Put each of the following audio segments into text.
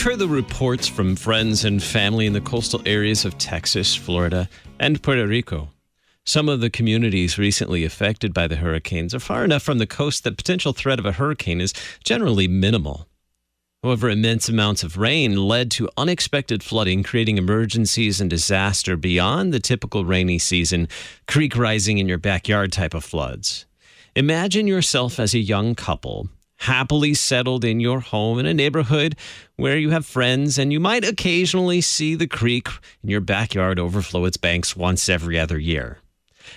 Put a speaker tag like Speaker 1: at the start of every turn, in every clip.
Speaker 1: We've heard the reports from friends and family in the coastal areas of Texas, Florida, and Puerto Rico. Some of the communities recently affected by the hurricanes are far enough from the coast that potential threat of a hurricane is generally minimal. However, immense amounts of rain led to unexpected flooding, creating emergencies and disaster beyond the typical rainy season, creek rising in your backyard type of floods. Imagine yourself as a young couple happily settled in your home in a neighborhood where you have friends and you might occasionally see the creek in your backyard overflow its banks once every other year.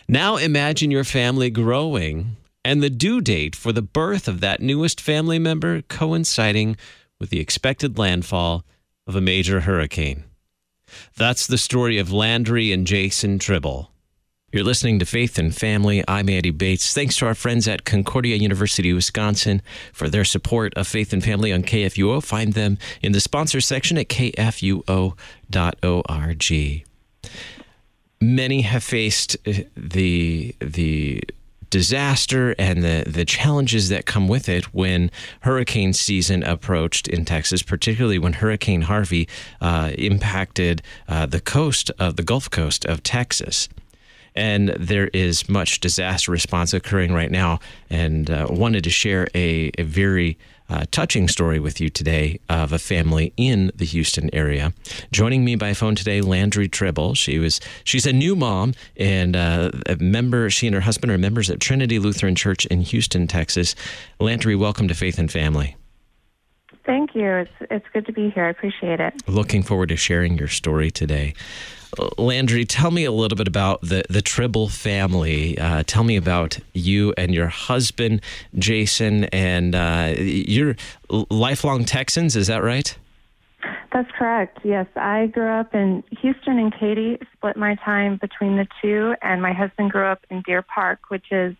Speaker 1: Now imagine your family growing and the due date for the birth of that newest family member coinciding with the expected landfall of a major hurricane. That's the story of Landry and Jason Tribble. You're listening to Faith and Family. I'm Andy Bates. Thanks to our friends at Concordia University, Wisconsin, for their support of Faith and Family on KFUO. Find them in the sponsor section at kfuo.org. Many have faced uh, the the disaster and the, the challenges that come with it when hurricane season approached in Texas, particularly when Hurricane Harvey uh, impacted uh, the coast of the Gulf Coast of Texas and there is much disaster response occurring right now. And uh, wanted to share a, a very uh, touching story with you today of a family in the Houston area. Joining me by phone today, Landry Tribble. She was she's a new mom and uh, a member. She and her husband are members at Trinity Lutheran Church in Houston, Texas. Landry, welcome to Faith and Family.
Speaker 2: Thank you. It's it's good to be here. I appreciate it.
Speaker 1: Looking forward to sharing your story today. Landry, tell me a little bit about the, the Tribble family. Uh, tell me about you and your husband, Jason, and uh, you're lifelong Texans, is that right?
Speaker 2: That's correct. Yes, I grew up in Houston and Katy, split my time between the two, and my husband grew up in Deer Park, which is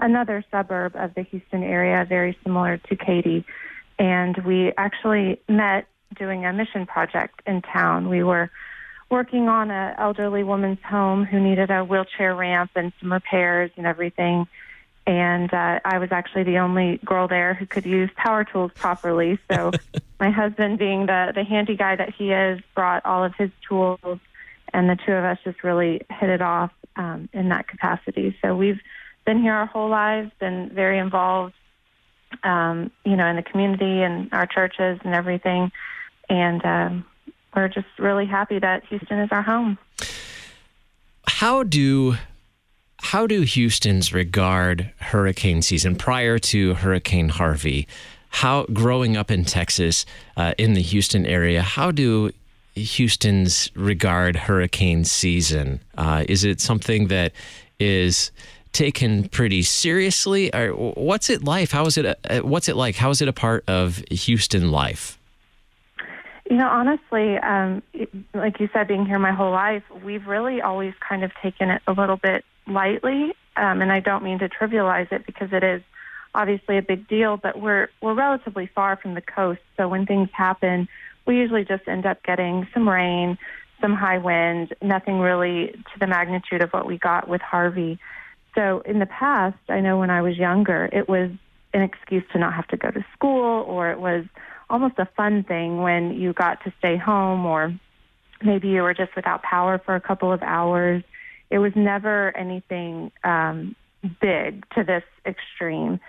Speaker 2: another suburb of the Houston area, very similar to Katy. And we actually met doing a mission project in town. We were working on an elderly woman's home who needed a wheelchair ramp and some repairs and everything. And uh, I was actually the only girl there who could use power tools properly. So my husband, being the the handy guy that he is, brought all of his tools, and the two of us just really hit it off um, in that capacity. So we've been here our whole lives, been very involved, um, you know, in the community and our churches and everything. And um, we're just really happy that Houston is our home.
Speaker 1: How do how do Houston's regard hurricane season prior to Hurricane Harvey? How growing up in Texas, uh, in the Houston area, how do Houston's regard hurricane season? Uh, is it something that is taken pretty seriously, or what's it like? How is it? Uh, what's it like? How is it a part of Houston life?
Speaker 2: You know, honestly, um, like you said, being here my whole life, we've really always kind of taken it a little bit lightly, um, and I don't mean to trivialize it because it is obviously a big deal. But we're we're relatively far from the coast, so when things happen, we usually just end up getting some rain, some high wind, nothing really to the magnitude of what we got with Harvey. So in the past, I know when I was younger, it was an excuse to not have to go to school, or it was almost a fun thing when you got to stay home or maybe you were just without power for a couple of hours. It was never anything um, big to this extreme.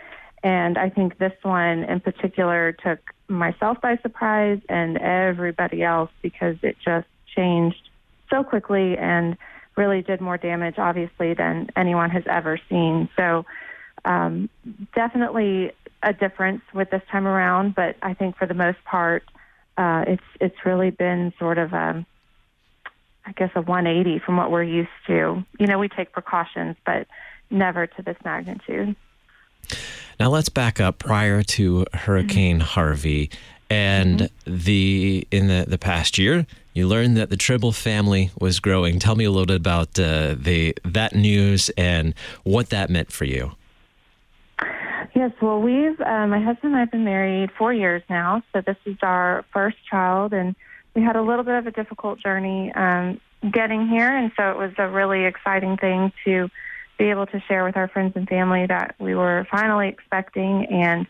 Speaker 2: And I think this one in particular took myself by surprise and everybody else because it just changed so quickly and really did more damage, obviously, than anyone has ever seen. So, um, definitely a difference with this time around, but I think for the most part, uh, it's it's really been sort of a, um, I guess a 180 from what we're used to. You know, we take precautions, but never to this magnitude.
Speaker 1: Now let's back up prior to Hurricane mm-hmm. Harvey and mm-hmm. the in the, the past year you learned that the Tribble family was growing. Tell me a little bit about uh, the that news and what that meant for you.
Speaker 2: Yes, well, we've, uh, my husband and I have been married four years now, so this is our first child, and we had a little bit of a difficult journey um, getting here, and so it was a really exciting thing to be able to share with our friends and family that we were finally expecting. And,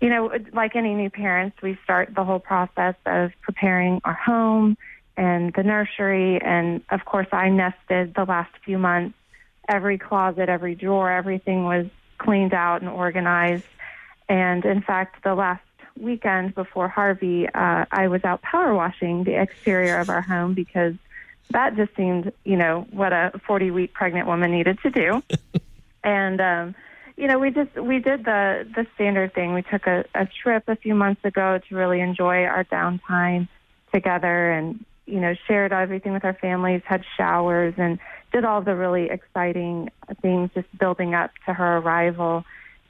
Speaker 2: you know, like any new parents, we start the whole process of preparing our home and the nursery. And of course, I nested the last few months. Every closet, every drawer, everything was cleaned out and organized. And in fact, the last weekend before Harvey, uh, I was out power washing the exterior of our home because that just seemed, you know, what a 40 week pregnant woman needed to do. and, um, you know, we just we did the the standard thing. We took a, a trip a few months ago to really enjoy our downtime together, and you know, shared everything with our families, had showers, and did all the really exciting things just building up to her arrival.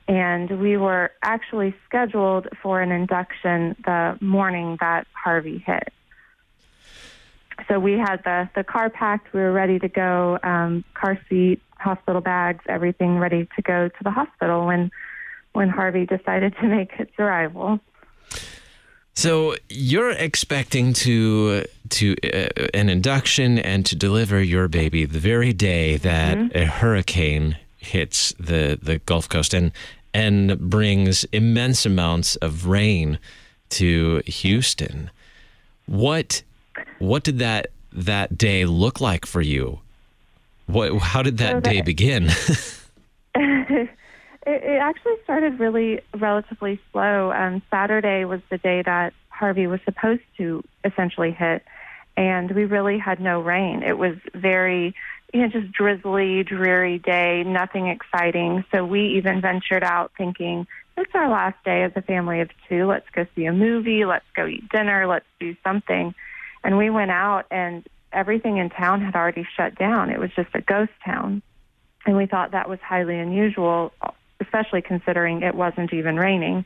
Speaker 2: And we were actually scheduled for an induction the morning that Harvey hit so we had the the car packed. We were ready to go. Um, car seat, hospital bags, everything ready to go to the hospital when when Harvey decided to make its arrival.
Speaker 1: So you're expecting to to uh, an induction and to deliver your baby the very day that mm-hmm. a hurricane hits the the Gulf Coast and and brings immense amounts of rain to Houston. What what did that that day look like for you? What how did that, so that day begin?
Speaker 2: it, it, actually started really relatively slow. Um, Saturday was the day that Harvey was supposed to essentially hit, and we really had no rain. It was very you know, just drizzly, dreary day, nothing exciting. So we even ventured out thinking, it's our last day as a family of two. Let's go see a movie. Let's go eat dinner. Let's do something. And we went out, and everything in town had already shut down. It was just a ghost town. And we thought that was highly unusual, especially considering it wasn't even raining.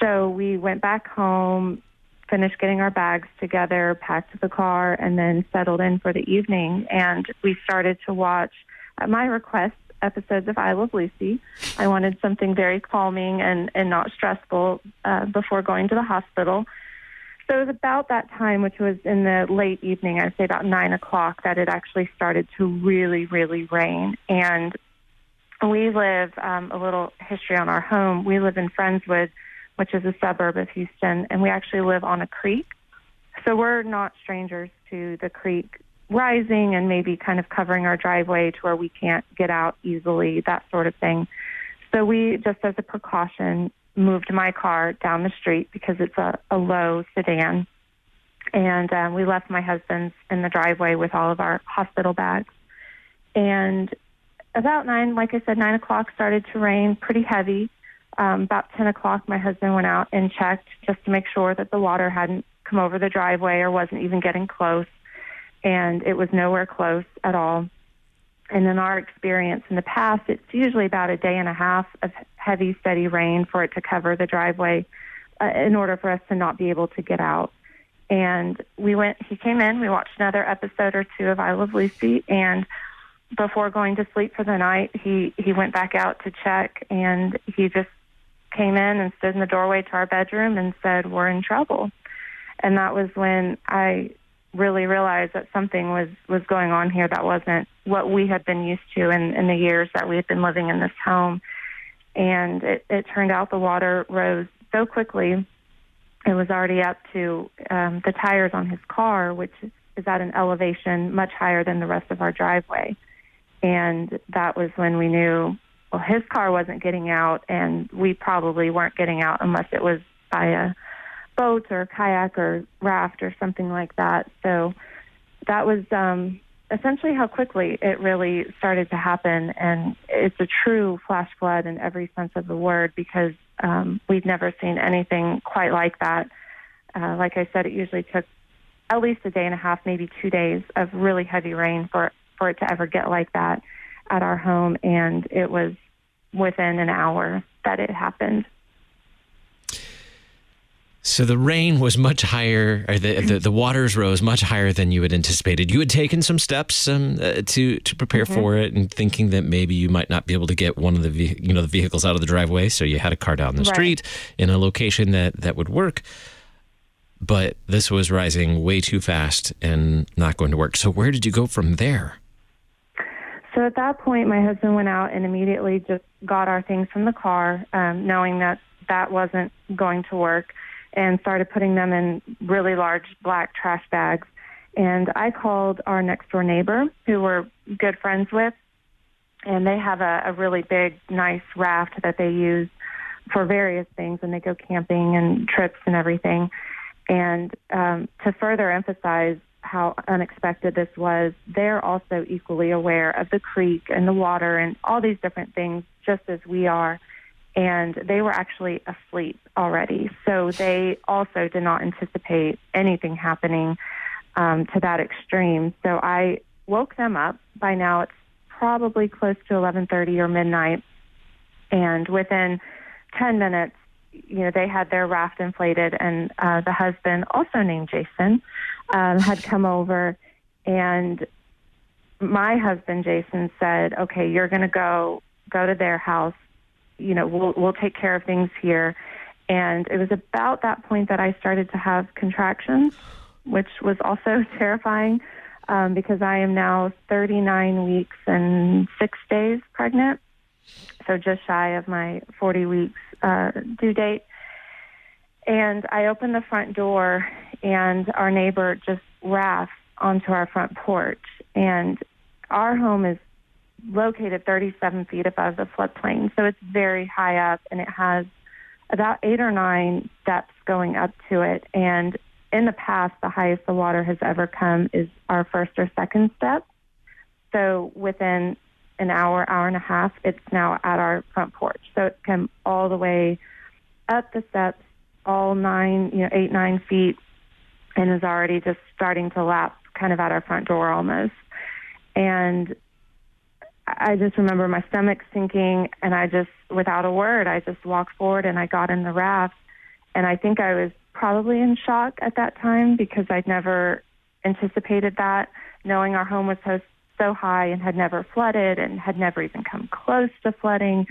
Speaker 2: So we went back home, finished getting our bags together, packed the car, and then settled in for the evening. And we started to watch, at my request, episodes of I Love Lucy. I wanted something very calming and, and not stressful uh, before going to the hospital. So it was about that time, which was in the late evening, I'd say about nine o'clock, that it actually started to really, really rain. And we live um, a little history on our home. We live in Friendswood, which is a suburb of Houston, and we actually live on a creek. So we're not strangers to the creek rising and maybe kind of covering our driveway to where we can't get out easily, that sort of thing. So we, just as a precaution, moved my car down the street because it's a, a low sedan. And um, we left my husband's in the driveway with all of our hospital bags. And about nine, like I said, nine o'clock started to rain pretty heavy. Um, about 10 o'clock, my husband went out and checked just to make sure that the water hadn't come over the driveway or wasn't even getting close. And it was nowhere close at all. And in our experience in the past, it's usually about a day and a half of heavy, steady rain for it to cover the driveway uh, in order for us to not be able to get out. And we went, he came in, we watched another episode or two of I Love Lucy, and before going to sleep for the night, he, he went back out to check, and he just came in and stood in the doorway to our bedroom and said, We're in trouble. And that was when I really realized that something was was going on here that wasn't what we had been used to in, in the years that we had been living in this home. And it, it turned out the water rose so quickly. It was already up to um, the tires on his car, which is at an elevation much higher than the rest of our driveway. And that was when we knew, well, his car wasn't getting out, and we probably weren't getting out unless it was by a boat or kayak or raft or something like that. So that was um, essentially how quickly it really started to happen. And it's a true flash flood in every sense of the word because um, we've never seen anything quite like that. Uh, like I said, it usually took at least a day and a half, maybe two days of really heavy rain for, for it to ever get like that at our home. And it was within an hour that it happened.
Speaker 1: So the rain was much higher, or the, the, the waters rose much higher than you had anticipated. You had taken some steps um, uh, to to prepare mm-hmm. for it, and thinking that maybe you might not be able to get one of the you know the vehicles out of the driveway, so you had a car down the right. street in a location that that would work. But this was rising way too fast and not going to work. So where did you go from there?
Speaker 2: So at that point, my husband went out and immediately just got our things from the car, um, knowing that that wasn't going to work and started putting them in really large black trash bags. And I called our next door neighbor, who we're good friends with, and they have a, a really big, nice raft that they use for various things, and they go camping and trips and everything. And um, to further emphasize how unexpected this was, they're also equally aware of the creek and the water and all these different things, just as we are. And they were actually asleep already. So they also did not anticipate anything happening um, to that extreme. So I woke them up. By now, it's probably close to 11:30 or midnight, and within 10 minutes, you know, they had their raft inflated, and uh, the husband, also named Jason, um, had come over, and my husband Jason said, "Okay, you're going to go go to their house. You know, we'll we'll take care of things here." And it was about that point that I started to have contractions, which was also terrifying um, because I am now 39 weeks and six days pregnant, so just shy of my 40 weeks uh, due date. And I opened the front door, and our neighbor just rafts onto our front porch. And our home is located 37 feet above the floodplain, so it's very high up, and it has about eight or nine steps going up to it. And in the past, the highest the water has ever come is our first or second step. So within an hour, hour and a half, it's now at our front porch. So it's come all the way up the steps, all nine, you know, eight, nine feet, and is already just starting to lap kind of at our front door almost. And I just remember my stomach sinking, and I just, without a word, I just walked forward and I got in the raft. And I think I was probably in shock at that time because I'd never anticipated that, knowing our home was so so high and had never flooded and had never even come close to flooding.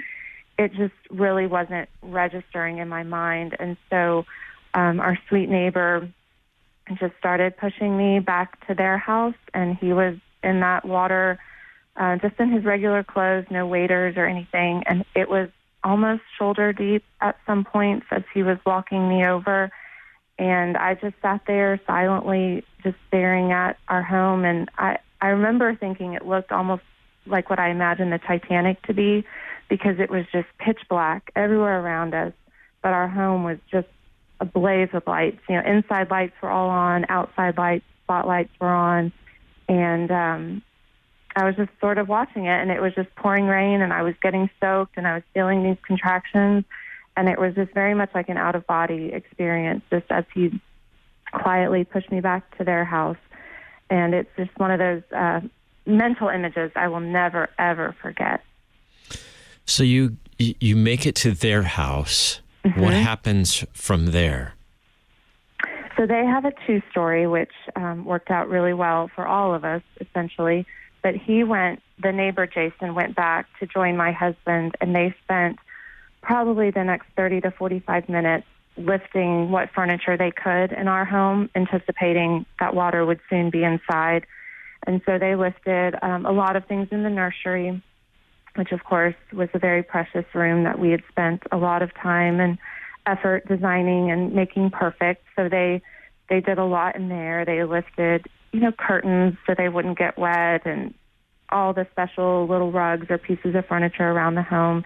Speaker 2: It just really wasn't registering in my mind. And so um, our sweet neighbor just started pushing me back to their house, and he was in that water uh, just in his regular clothes, no waders or anything. And it was almost shoulder deep at some points as he was walking me over. And I just sat there silently, just staring at our home. And I, I remember thinking it looked almost like what I imagined the Titanic to be because it was just pitch black everywhere around us. But our home was just ablaze with lights. You know, inside lights were all on, outside lights, spotlights were on. And um, I was just sort of watching it, and it was just pouring rain, and I was getting soaked, and I was feeling these contractions. And it was just very much like an out of body experience, just as he quietly pushed me back to their house and it's just one of those uh, mental images I will never ever forget.
Speaker 1: So you you make it to their house. Mm-hmm. What happens from there?
Speaker 2: So they have a two story, which um, worked out really well for all of us, essentially. But he went, the neighbor Jason went back to join my husband, and they spent probably the next 30 to 45 minutes lifting what furniture they could in our home, anticipating that water would soon be inside. And so they lifted um, a lot of things in the nursery, which of course was a very precious room that we had spent a lot of time and effort designing and making perfect. So they they did a lot in there. They lifted, you know, curtains so they wouldn't get wet and all the special little rugs or pieces of furniture around the home.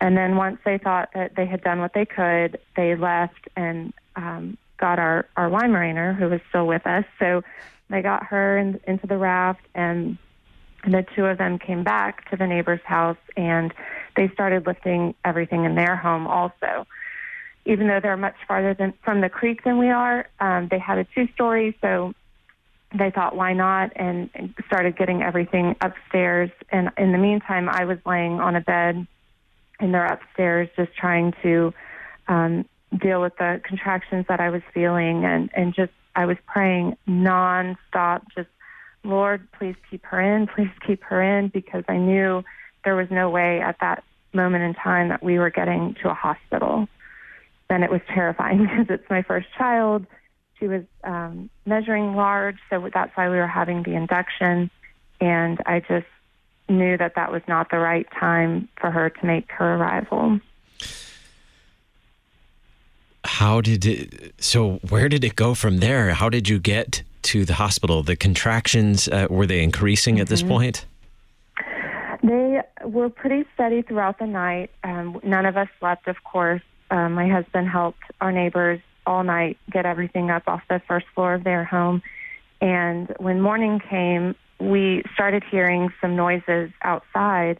Speaker 2: And then once they thought that they had done what they could, they left and um, got our, our Weimaraner, who was still with us. So they got her in, into the raft, and the two of them came back to the neighbor's house, and they started lifting everything in their home also. Even though they're much farther than, from the creek than we are, um, they had a two story, so they thought, why not? And started getting everything upstairs. And in the meantime, I was laying on a bed and they're upstairs just trying to um, deal with the contractions that I was feeling and, and just I was praying nonstop, just Lord, please keep her in, please keep her in, because I knew there was no way at that moment in time that we were getting to a hospital. Then it was terrifying because it's my first child. She was um, measuring large, so that's why we were having the induction. And I just knew that that was not the right time for her to make her arrival.
Speaker 1: How did it? So where did it go from there? How did you get to the hospital? The contractions uh, were they increasing mm-hmm. at this mm-hmm. point?
Speaker 2: They were pretty steady throughout the night. Um, none of us slept, of course. Um, my husband helped our neighbors all night get everything up off the first floor of their home. And when morning came, we started hearing some noises outside.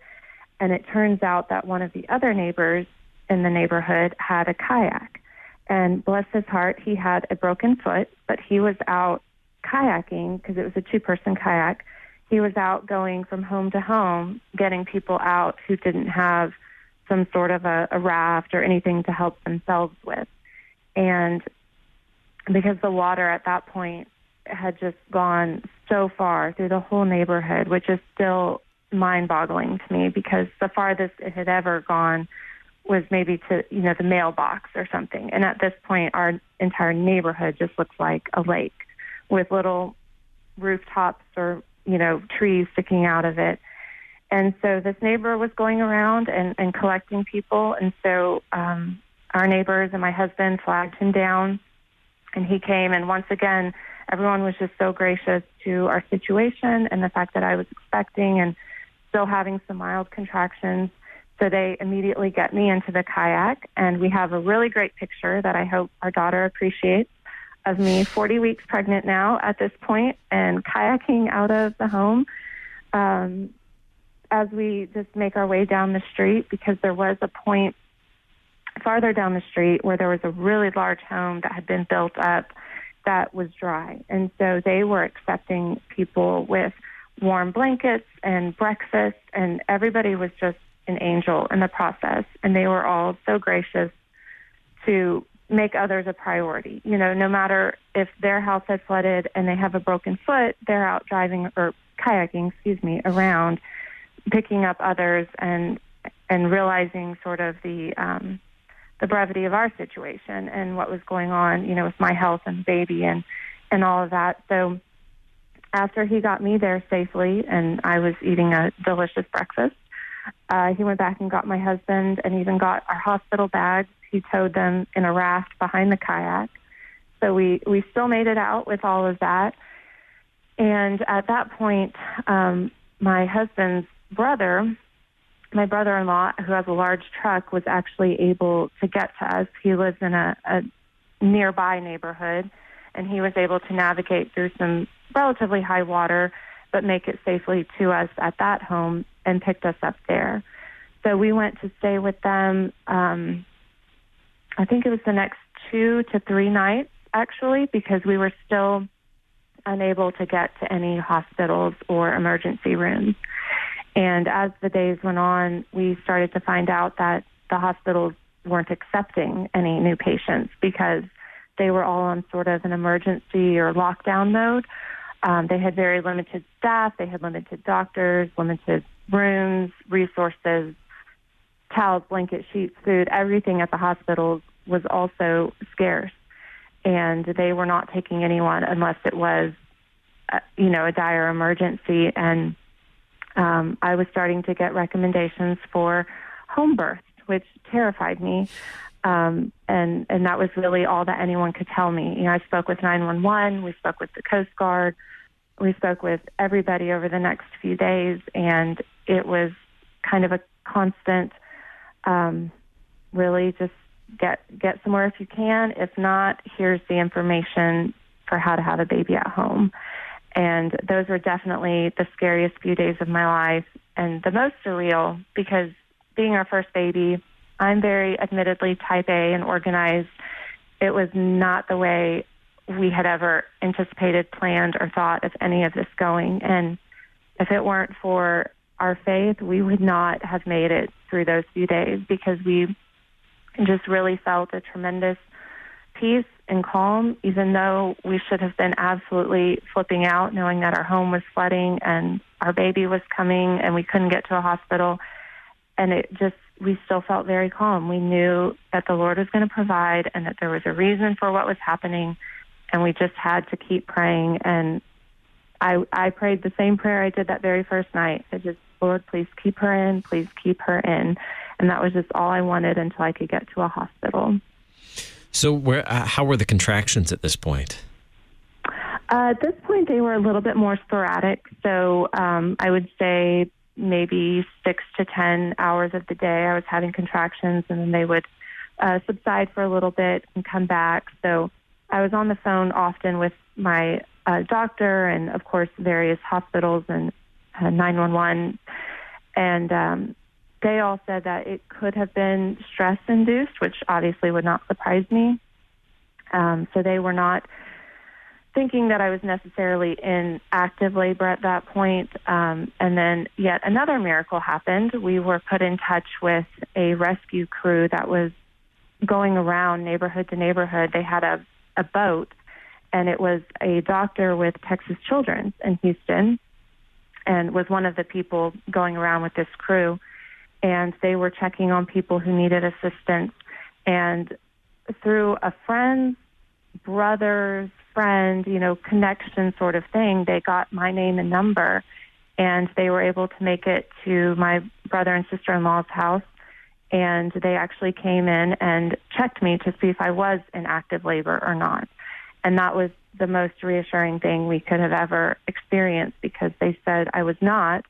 Speaker 2: And it turns out that one of the other neighbors in the neighborhood had a kayak. And bless his heart, he had a broken foot, but he was out kayaking because it was a two person kayak he was out going from home to home, getting people out who didn't have some sort of a, a raft or anything to help themselves with. And because the water at that point had just gone so far through the whole neighborhood, which is still mind boggling to me because the farthest it had ever gone was maybe to, you know, the mailbox or something. And at this point, our entire neighborhood just looks like a lake with little rooftops or you know, trees sticking out of it. And so this neighbor was going around and, and collecting people. And so um, our neighbors and my husband flagged him down. And he came. And once again, everyone was just so gracious to our situation and the fact that I was expecting and still having some mild contractions. So they immediately get me into the kayak. And we have a really great picture that I hope our daughter appreciates of me 40 weeks pregnant now at this point and kayaking out of the home um, as we just make our way down the street because there was a point farther down the street where there was a really large home that had been built up that was dry. And so they were accepting people with warm blankets and breakfast, and everybody was just an angel in the process. And they were all so gracious to make others a priority. You know, no matter if their house had flooded and they have a broken foot, they're out driving or kayaking, excuse me, around, picking up others and and realizing sort of the um, the brevity of our situation and what was going on, you know, with my health and baby and and all of that. So after he got me there safely and I was eating a delicious breakfast, uh, he went back and got my husband and even got our hospital bags he towed them in a raft behind the kayak. So we, we still made it out with all of that. And at that point, um, my husband's brother, my brother in law, who has a large truck, was actually able to get to us. He lives in a, a nearby neighborhood, and he was able to navigate through some relatively high water, but make it safely to us at that home and picked us up there. So we went to stay with them um, I think it was the next two to three nights actually, because we were still unable to get to any hospitals or emergency rooms. And as the days went on, we started to find out that the hospitals weren't accepting any new patients because they were all on sort of an emergency or lockdown mode. Um, they had very limited staff, they had limited doctors, limited rooms, resources, towels, blankets, sheets, food, everything at the hospitals was also scarce, and they were not taking anyone unless it was, uh, you know, a dire emergency. And um, I was starting to get recommendations for home birth, which terrified me. Um, and and that was really all that anyone could tell me. You know, I spoke with 911, we spoke with the Coast Guard, we spoke with everybody over the next few days, and it was kind of a constant, um, really just get get somewhere if you can. If not, here's the information for how to have a baby at home. And those were definitely the scariest few days of my life and the most surreal because being our first baby, I'm very admittedly type A and organized. It was not the way we had ever anticipated, planned, or thought of any of this going. And if it weren't for our faith, we would not have made it through those few days because we just really felt a tremendous peace and calm, even though we should have been absolutely flipping out, knowing that our home was flooding and our baby was coming and we couldn't get to a hospital. And it just, we still felt very calm. We knew that the Lord was going to provide and that there was a reason for what was happening. And we just had to keep praying. And I, I prayed the same prayer I did that very first night. I just, Lord, please keep her in, please keep her in. And that was just all I wanted until I could get to a hospital.
Speaker 1: So, where? Uh, how were the contractions at this point?
Speaker 2: Uh, at this point, they were a little bit more sporadic. So um, I would say maybe six to 10 hours of the day I was having contractions, and then they would uh, subside for a little bit and come back. So I was on the phone often with my uh, doctor and, of course, various hospitals and uh, 911. And um, they all said that it could have been stress induced, which obviously would not surprise me. Um, so they were not thinking that I was necessarily in active labor at that point. Um, and then yet another miracle happened. We were put in touch with a rescue crew that was going around neighborhood to neighborhood. They had a, a boat, and it was a doctor with Texas Children's in Houston, and was one of the people going around with this crew. And they were checking on people who needed assistance. And through a friend's brother's friend, you know, connection sort of thing, they got my name and number and they were able to make it to my brother and sister in law's house. And they actually came in and checked me to see if I was in active labor or not. And that was the most reassuring thing we could have ever experienced because they said I was not,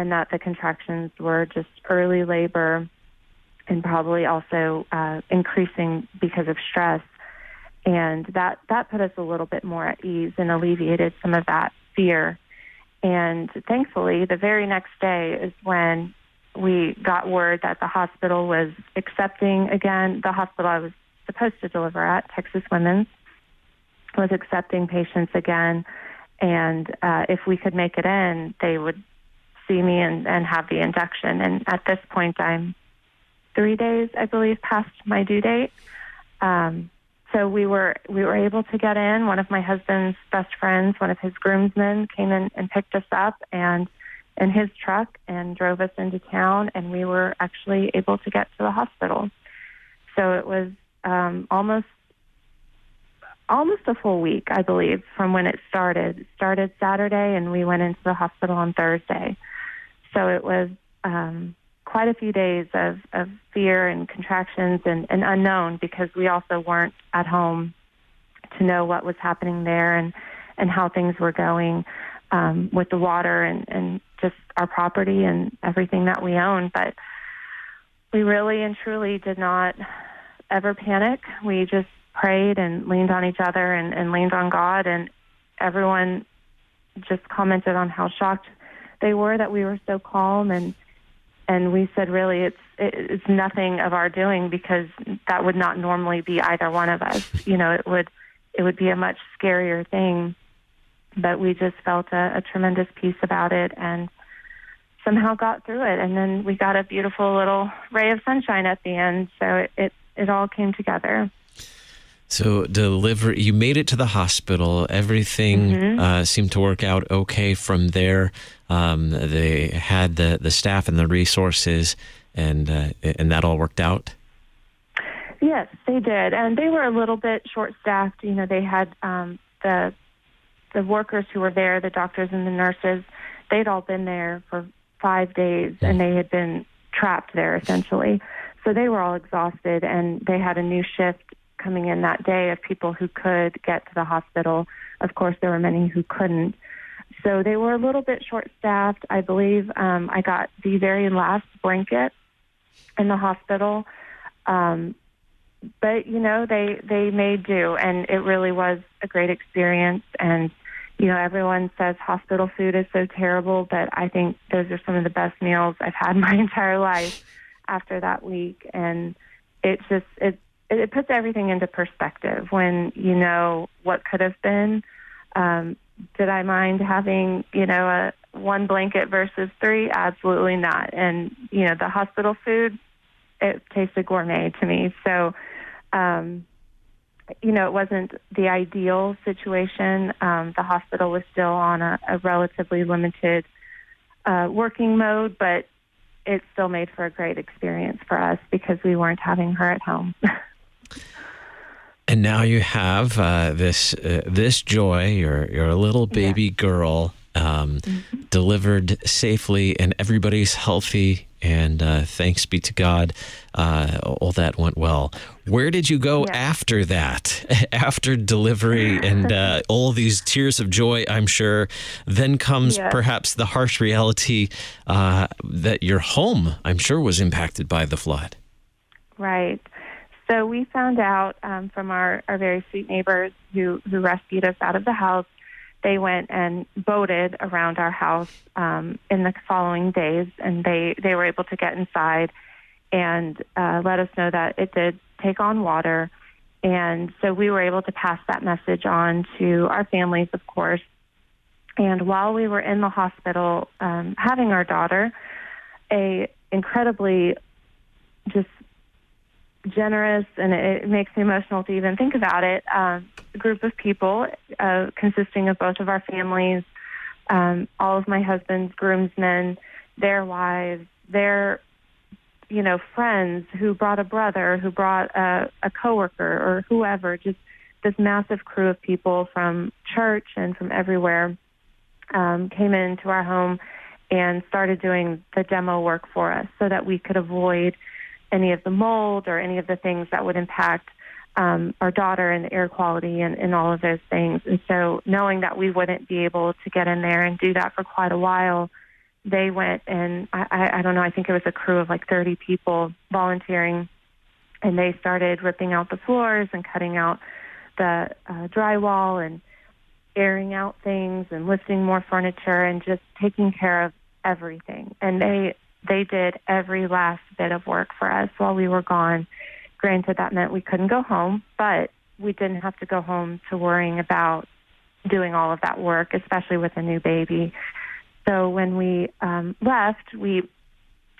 Speaker 2: and that the contractions were just early labor and probably also uh, increasing because of stress and that that put us a little bit more at ease and alleviated some of that fear. And thankfully, the very next day is when we got word that the hospital was accepting again. The hospital I was supposed to deliver at, Texas Women's, was accepting patients again. And uh, if we could make it in, they would see me and, and have the induction. And at this point, I'm three days, I believe, past my due date. Um, so we were we were able to get in. One of my husband's best friends, one of his groomsmen, came in and picked us up and in his truck and drove us into town, and we were actually able to get to the hospital. So it was um, almost almost a full week, I believe, from when it started. It started Saturday, and we went into the hospital on Thursday. So it was um, quite a few days of, of fear and contractions and, and unknown because we also weren't at home to know what was happening there and, and how things were going um, with the water and, and just our property and everything that we own. But we really and truly did not ever panic. We just prayed and leaned on each other and, and leaned on God, and everyone just commented on how shocked they were that we were so calm and and we said really it's it's nothing of our doing because that would not normally be either one of us you know it would it would be a much scarier thing but we just felt a, a tremendous peace about it and somehow got through it and then we got a beautiful little ray of sunshine at the end so it it, it all came together
Speaker 1: so deliver, you made it to the hospital. Everything mm-hmm. uh, seemed to work out okay from there. Um, they had the the staff and the resources, and uh, and that all worked out.
Speaker 2: Yes, they did, and they were a little bit short staffed. You know, they had um, the the workers who were there, the doctors and the nurses. They'd all been there for five days, and they had been trapped there essentially. So they were all exhausted, and they had a new shift coming in that day of people who could get to the hospital. Of course, there were many who couldn't. So they were a little bit short staffed. I believe um, I got the very last blanket in the hospital. Um, but you know they they made do and it really was a great experience and you know everyone says hospital food is so terrible but i think those are some of the best meals i've had my entire life after that week and it just it it puts everything into perspective when you know what could have been. Um, did I mind having, you know, a one blanket versus three? Absolutely not. And, you know, the hospital food, it tasted gourmet to me. So, um, you know, it wasn't the ideal situation. Um, the hospital was still on a, a relatively limited uh, working mode, but it still made for a great experience for us because we weren't having her at home.
Speaker 1: And now you have uh, this uh, this joy, your your little baby yeah. girl, um, mm-hmm. delivered safely, and everybody's healthy. And uh, thanks be to God, uh, all that went well. Where did you go yeah. after that? after delivery and uh, all these tears of joy, I'm sure. Then comes yeah. perhaps the harsh reality uh, that your home, I'm sure, was impacted by the flood.
Speaker 2: Right. So we found out um, from our, our very sweet neighbors who, who rescued us out of the house they went and boated around our house um, in the following days, and they they were able to get inside and uh, let us know that it did take on water, and so we were able to pass that message on to our families, of course. And while we were in the hospital um, having our daughter, a incredibly just generous, and it, makes me emotional to even think about it. Um, a group of people uh, consisting of both of our families, um, all of my husband's groomsmen, their wives, their you know friends who brought a brother, who brought a, a coworker or whoever, just this massive crew of people from church and from everywhere um, came into our home and started doing the demo work for us so that we could avoid any of the mold or any of the things that would impact um, our daughter and the air quality and, and all of those things. And so, knowing that we wouldn't be able to get in there and do that for quite a while, they went and I, I don't know, I think it was a crew of like 30 people volunteering, and they started ripping out the floors and cutting out the uh, drywall and airing out things and lifting more furniture and just taking care of everything. And they they did every last bit of work for us while we were gone. Granted, that meant we couldn't go home, but we didn't have to go home to worrying about doing all of that work, especially with a new baby. So when we um, left, we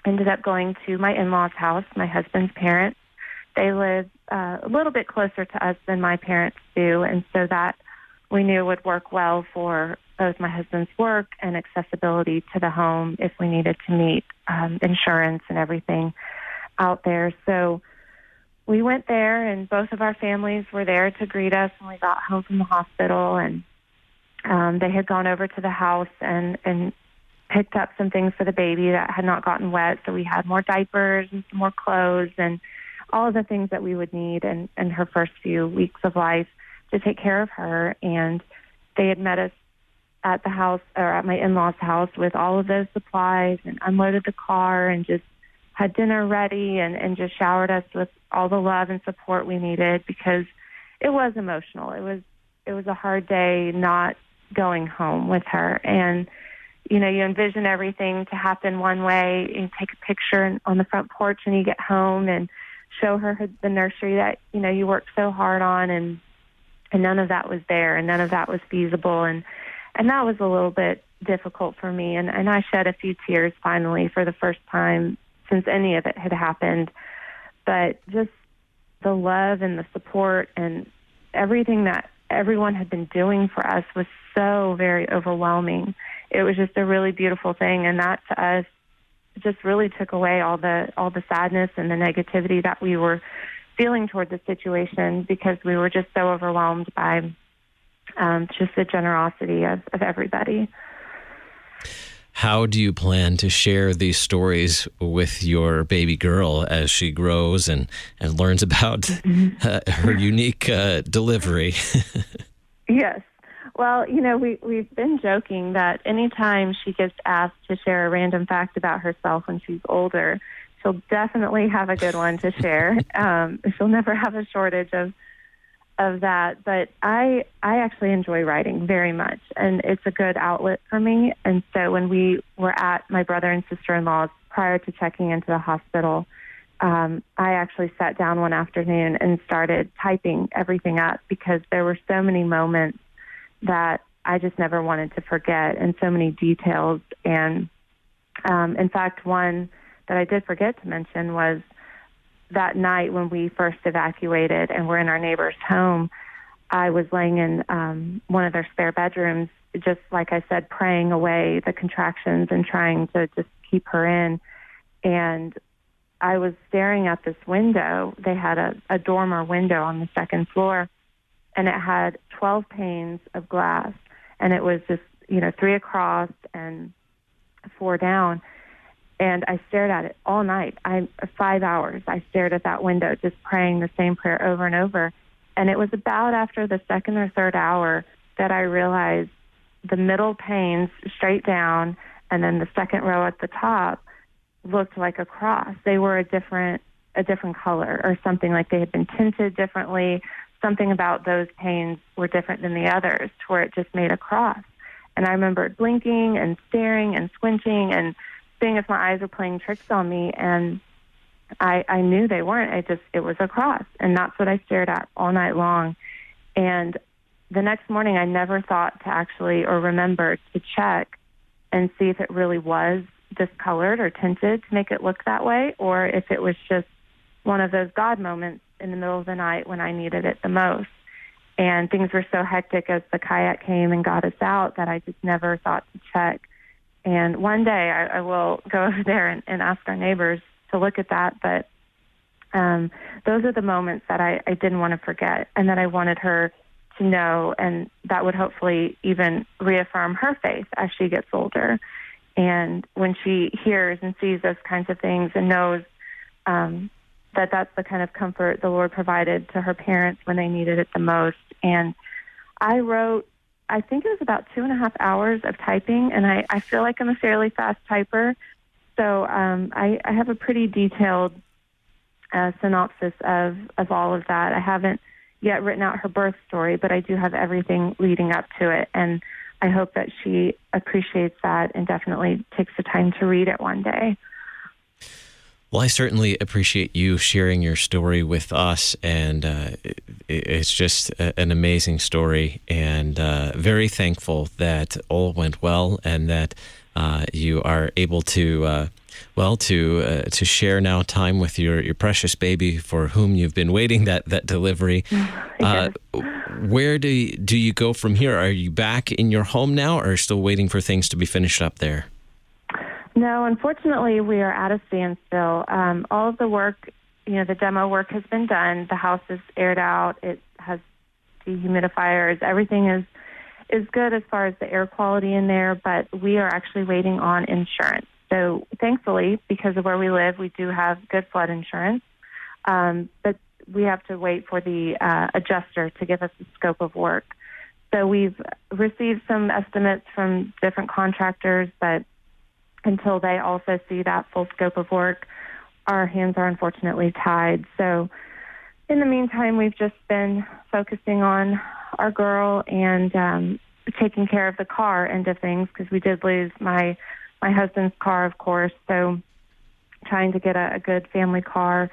Speaker 2: ended up going to my in-laws' house, my husband's parents. They live uh, a little bit closer to us than my parents do, and so that we knew would work well for both my husband's work and accessibility to the home if we needed to meet um, insurance and everything out there. So we went there, and both of our families were there to greet us when we got home from the hospital. And um, they had gone over to the house and and picked up some things for the baby that had not gotten wet. So we had more diapers and some more clothes and all of the things that we would need in, in her first few weeks of life to take care of her. And they had met us at the house or at my in-laws house with all of those supplies and unloaded the car and just had dinner ready and, and just showered us with all the love and support we needed because it was emotional. It was it was a hard day not going home with her. And you know you envision everything to happen one way. You take a picture on the front porch when you get home and show her the nursery that you know you worked so hard on and and none of that was there and none of that was feasible. And and that was a little bit difficult for me. And and I shed a few tears finally for the first time since any of it had happened. But just the love and the support and everything that everyone had been doing for us was so very overwhelming. It was just a really beautiful thing. And that to us just really took away all the all the sadness and the negativity that we were feeling toward the situation because we were just so overwhelmed by um, just the generosity of, of everybody.
Speaker 1: How do you plan to share these stories with your baby girl as she grows and, and learns about mm-hmm. uh, her unique uh, delivery?
Speaker 2: yes. Well, you know, we, we've been joking that anytime she gets asked to share a random fact about herself when she's older, she'll definitely have a good one to share. Um, she'll never have a shortage of of that. But I I actually enjoy writing very much, and it's a good outlet for me. And so when we were at my brother and sister in law's prior to checking into the hospital, um, I actually sat down one afternoon and started typing everything up because there were so many moments that I just never wanted to forget, and so many details. And um, in fact, one that I did forget to mention was that night when we first evacuated and were in our neighbor's home, I was laying in um, one of their spare bedrooms, just like I said, praying away the contractions and trying to just keep her in. And I was staring at this window. They had a, a dormer window on the second floor, and it had 12 panes of glass. And it was just, you know, three across and four down. And I stared at it all night. I five hours. I stared at that window, just praying the same prayer over and over. And it was about after the second or third hour that I realized the middle panes straight down, and then the second row at the top looked like a cross. They were a different a different color or something like they had been tinted differently. Something about those panes were different than the others, to where it just made a cross. And I remember blinking and staring and squinching and seeing if my eyes were playing tricks on me. And I, I knew they weren't. I just, it was a cross. And that's what I stared at all night long. And the next morning, I never thought to actually or remember to check and see if it really was discolored or tinted to make it look that way, or if it was just one of those God moments in the middle of the night when I needed it the most. And things were so hectic as the kayak came and got us out that I just never thought to check. And one day I, I will go over there and, and ask our neighbors to look at that. But um, those are the moments that I, I didn't want to forget and that I wanted her to know. And that would hopefully even reaffirm her faith as she gets older. And when she hears and sees those kinds of things and knows um, that that's the kind of comfort the Lord provided to her parents when they needed it the most. And I wrote, I think it was about two and a half hours of typing, and I, I feel like I'm a fairly fast typer. So um, I, I have a pretty detailed uh, synopsis of, of all of that. I haven't yet written out her birth story, but I do have everything leading up to it. And I hope that she appreciates that and definitely takes the time to read it one day.
Speaker 1: Well, I certainly appreciate you sharing your story with us, and uh, it's just an amazing story, and uh, very thankful that all went well, and that uh, you are able to, uh, well, to uh, to share now time with your, your precious baby for whom you've been waiting that that delivery.
Speaker 2: yes.
Speaker 1: Uh, where do you, do you go from here? Are you back in your home now, or still waiting for things to be finished up there?
Speaker 2: No, unfortunately, we are at a standstill. Um, all of the work, you know, the demo work has been done. The house is aired out. It has dehumidifiers. Everything is is good as far as the air quality in there, but we are actually waiting on insurance. So, thankfully, because of where we live, we do have good flood insurance. Um, but we have to wait for the uh, adjuster to give us the scope of work. So we've received some estimates from different contractors, but until they also see that full scope of work, our hands are unfortunately tied. So, in the meantime, we've just been focusing on our girl and um, taking care of the car end of things because we did lose my my husband's car, of course. So, trying to get a, a good family car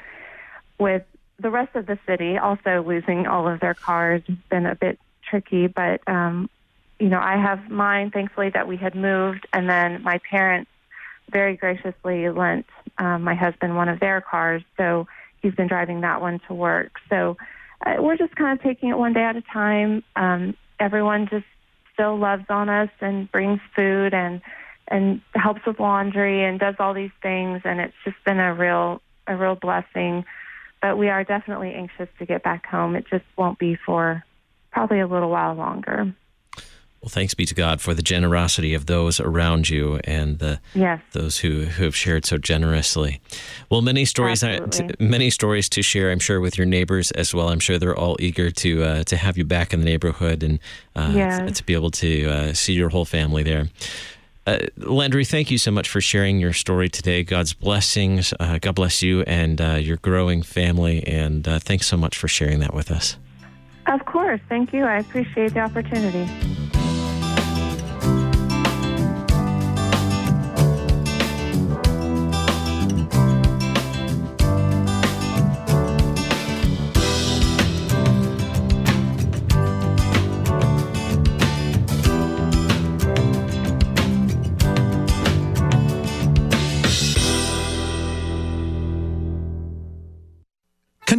Speaker 2: with the rest of the city also losing all of their cars has been a bit tricky. But um, you know, I have mine. Thankfully, that we had moved, and then my parents very graciously lent um, my husband one of their cars, so he's been driving that one to work. So uh, we're just kind of taking it one day at a time. Um, everyone just still loves on us and brings food and and helps with laundry and does all these things, and it's just been a real a real blessing. But we are definitely anxious to get back home. It just won't be for probably a little while longer.
Speaker 1: Well, thanks be to God for the generosity of those around you and the
Speaker 2: yes.
Speaker 1: those who, who have shared so generously. Well, many stories, to, many stories to share. I'm sure with your neighbors as well. I'm sure they're all eager to uh, to have you back in the neighborhood and uh,
Speaker 2: yes.
Speaker 1: to be able to uh, see your whole family there. Uh, Landry, thank you so much for sharing your story today. God's blessings. Uh, God bless you and uh, your growing family. And thanks so much for sharing that with us.
Speaker 2: Of course. Thank you. I appreciate the opportunity.